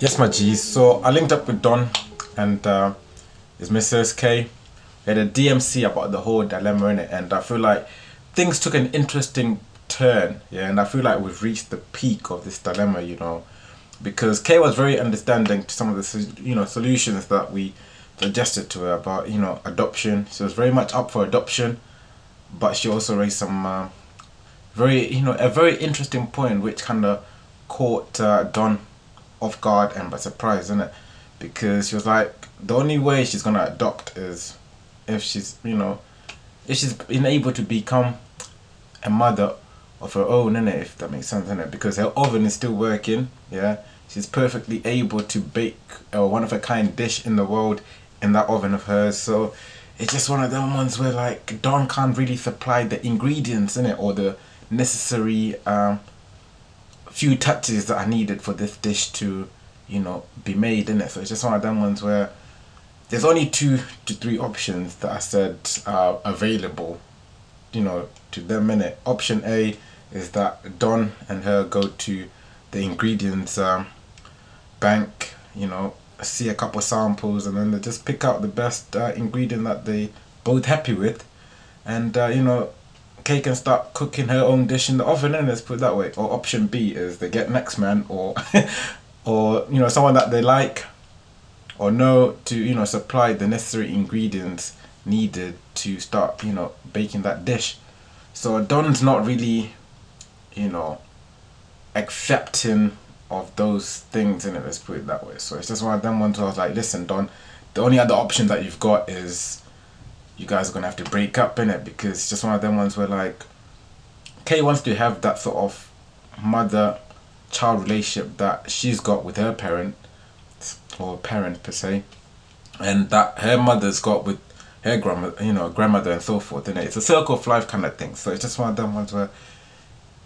Yes, my G's. So I linked up with Don and uh, his Mrs. Kay. We had a DMC about the whole dilemma in it, and I feel like things took an interesting turn. Yeah, and I feel like we've reached the peak of this dilemma. You know, because Kay was very understanding to some of the you know solutions that we suggested to her about you know adoption. She was very much up for adoption, but she also raised some uh, very you know a very interesting point which kind of caught uh, Don off guard and by surprise, isn't it? Because she was like, the only way she's gonna adopt is if she's, you know, if she's been able to become a mother of her own, innit? If that makes sense, innit? Because her oven is still working, yeah. She's perfectly able to bake a one of a kind dish in the world in that oven of hers. So it's just one of them ones where like Don can't really supply the ingredients in it or the necessary um, few touches that are needed for this dish to, you know, be made in it. So it's just one of them ones where there's only two to three options that I said are available, you know, to them in it. Option A is that Don and her go to the ingredients um, bank, you know, see a couple samples and then they just pick out the best uh, ingredient that they both happy with and uh, you know cake and start cooking her own dish in the oven and let's put it that way. Or option b is they get next man or or you know someone that they like or know to you know supply the necessary ingredients needed to start you know baking that dish. So don's not really you know accepting of those things in it let's put it that way. So it's just one of them ones where i was like listen don the only other option that you've got is you guys are gonna have to break up in it because it's just one of them ones where like Kay wants to have that sort of mother child relationship that she's got with her parent or parent per se and that her mother's got with her grandmother you know grandmother and so forth and it? it's a circle of life kind of thing. So it's just one of them ones where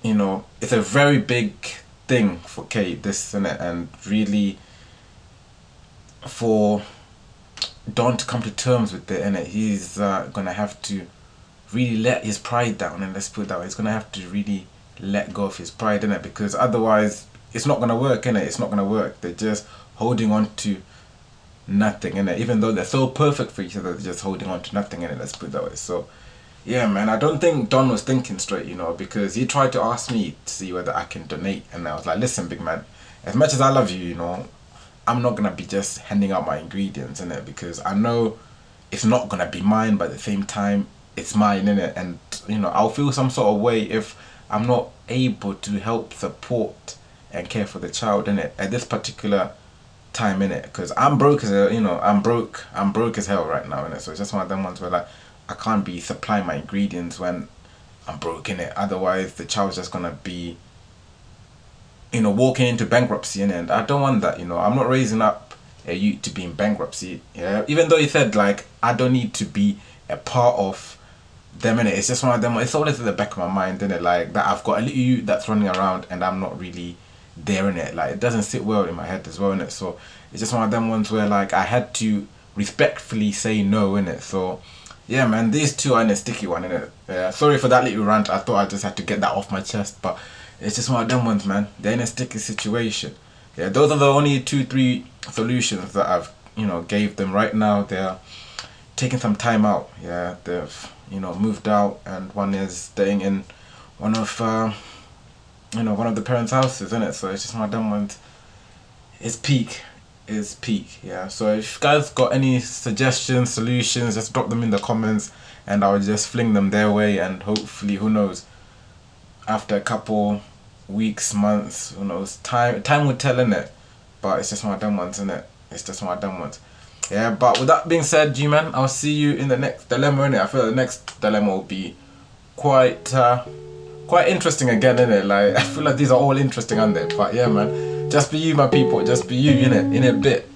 you know it's a very big thing for Kate this and it and really for Don to come to terms with it, and he's uh, gonna have to really let his pride down, and let's put it that way. He's gonna have to really let go of his pride in it because otherwise it's not gonna work in it. It's not gonna work. They're just holding on to nothing in it. Even though they're so perfect for each other, they're just holding on to nothing in it. Let's put it that way. So yeah, man, I don't think Don was thinking straight, you know, because he tried to ask me to see whether I can donate, and I was like, listen, big man, as much as I love you, you know, I'm not gonna be just handing out my ingredients in it because I know it's not gonna be mine, but at the same time it's mine in it, and you know I'll feel some sort of way if I'm not able to help support and care for the child in it at this particular time in it because I'm broke as a you know I'm broke I'm broke as hell right now in it so it's just one of them ones where like I can't be supplying my ingredients when I'm broke in it otherwise the child's just gonna be you know, walking into bankruptcy and I don't want that, you know. I'm not raising up a youth to be in bankruptcy. Yeah. Even though he said like I don't need to be a part of them and it. It's just one of them it's always in the back of my mind, isn't it? Like that I've got a little youth that's running around and I'm not really there in it. Like it doesn't sit well in my head as well in it. So it's just one of them ones where like I had to respectfully say no in it. So yeah man, these two are in a sticky one in it. Yeah. Sorry for that little rant. I thought I just had to get that off my chest, but it's just one of them ones, man. They're in a sticky situation. Yeah, those are the only two, three solutions that I've, you know, gave them right now. They're taking some time out. Yeah, they've, you know, moved out, and one is staying in one of, uh, you know, one of the parents' houses, isn't it? So it's just one of them ones. It's peak. It's peak. Yeah. So if you guys got any suggestions, solutions, just drop them in the comments, and I'll just fling them their way, and hopefully, who knows after a couple weeks, months, who knows, time time will tell in it. But it's just of them ones, isn't it? It's just of them ones. Yeah, but with that being said, G man, I'll see you in the next dilemma, innit? I feel the next dilemma will be quite uh quite interesting again, innit? Like I feel like these are all interesting, aren't they? But yeah man, just be you my people, just be you, innit? In a bit.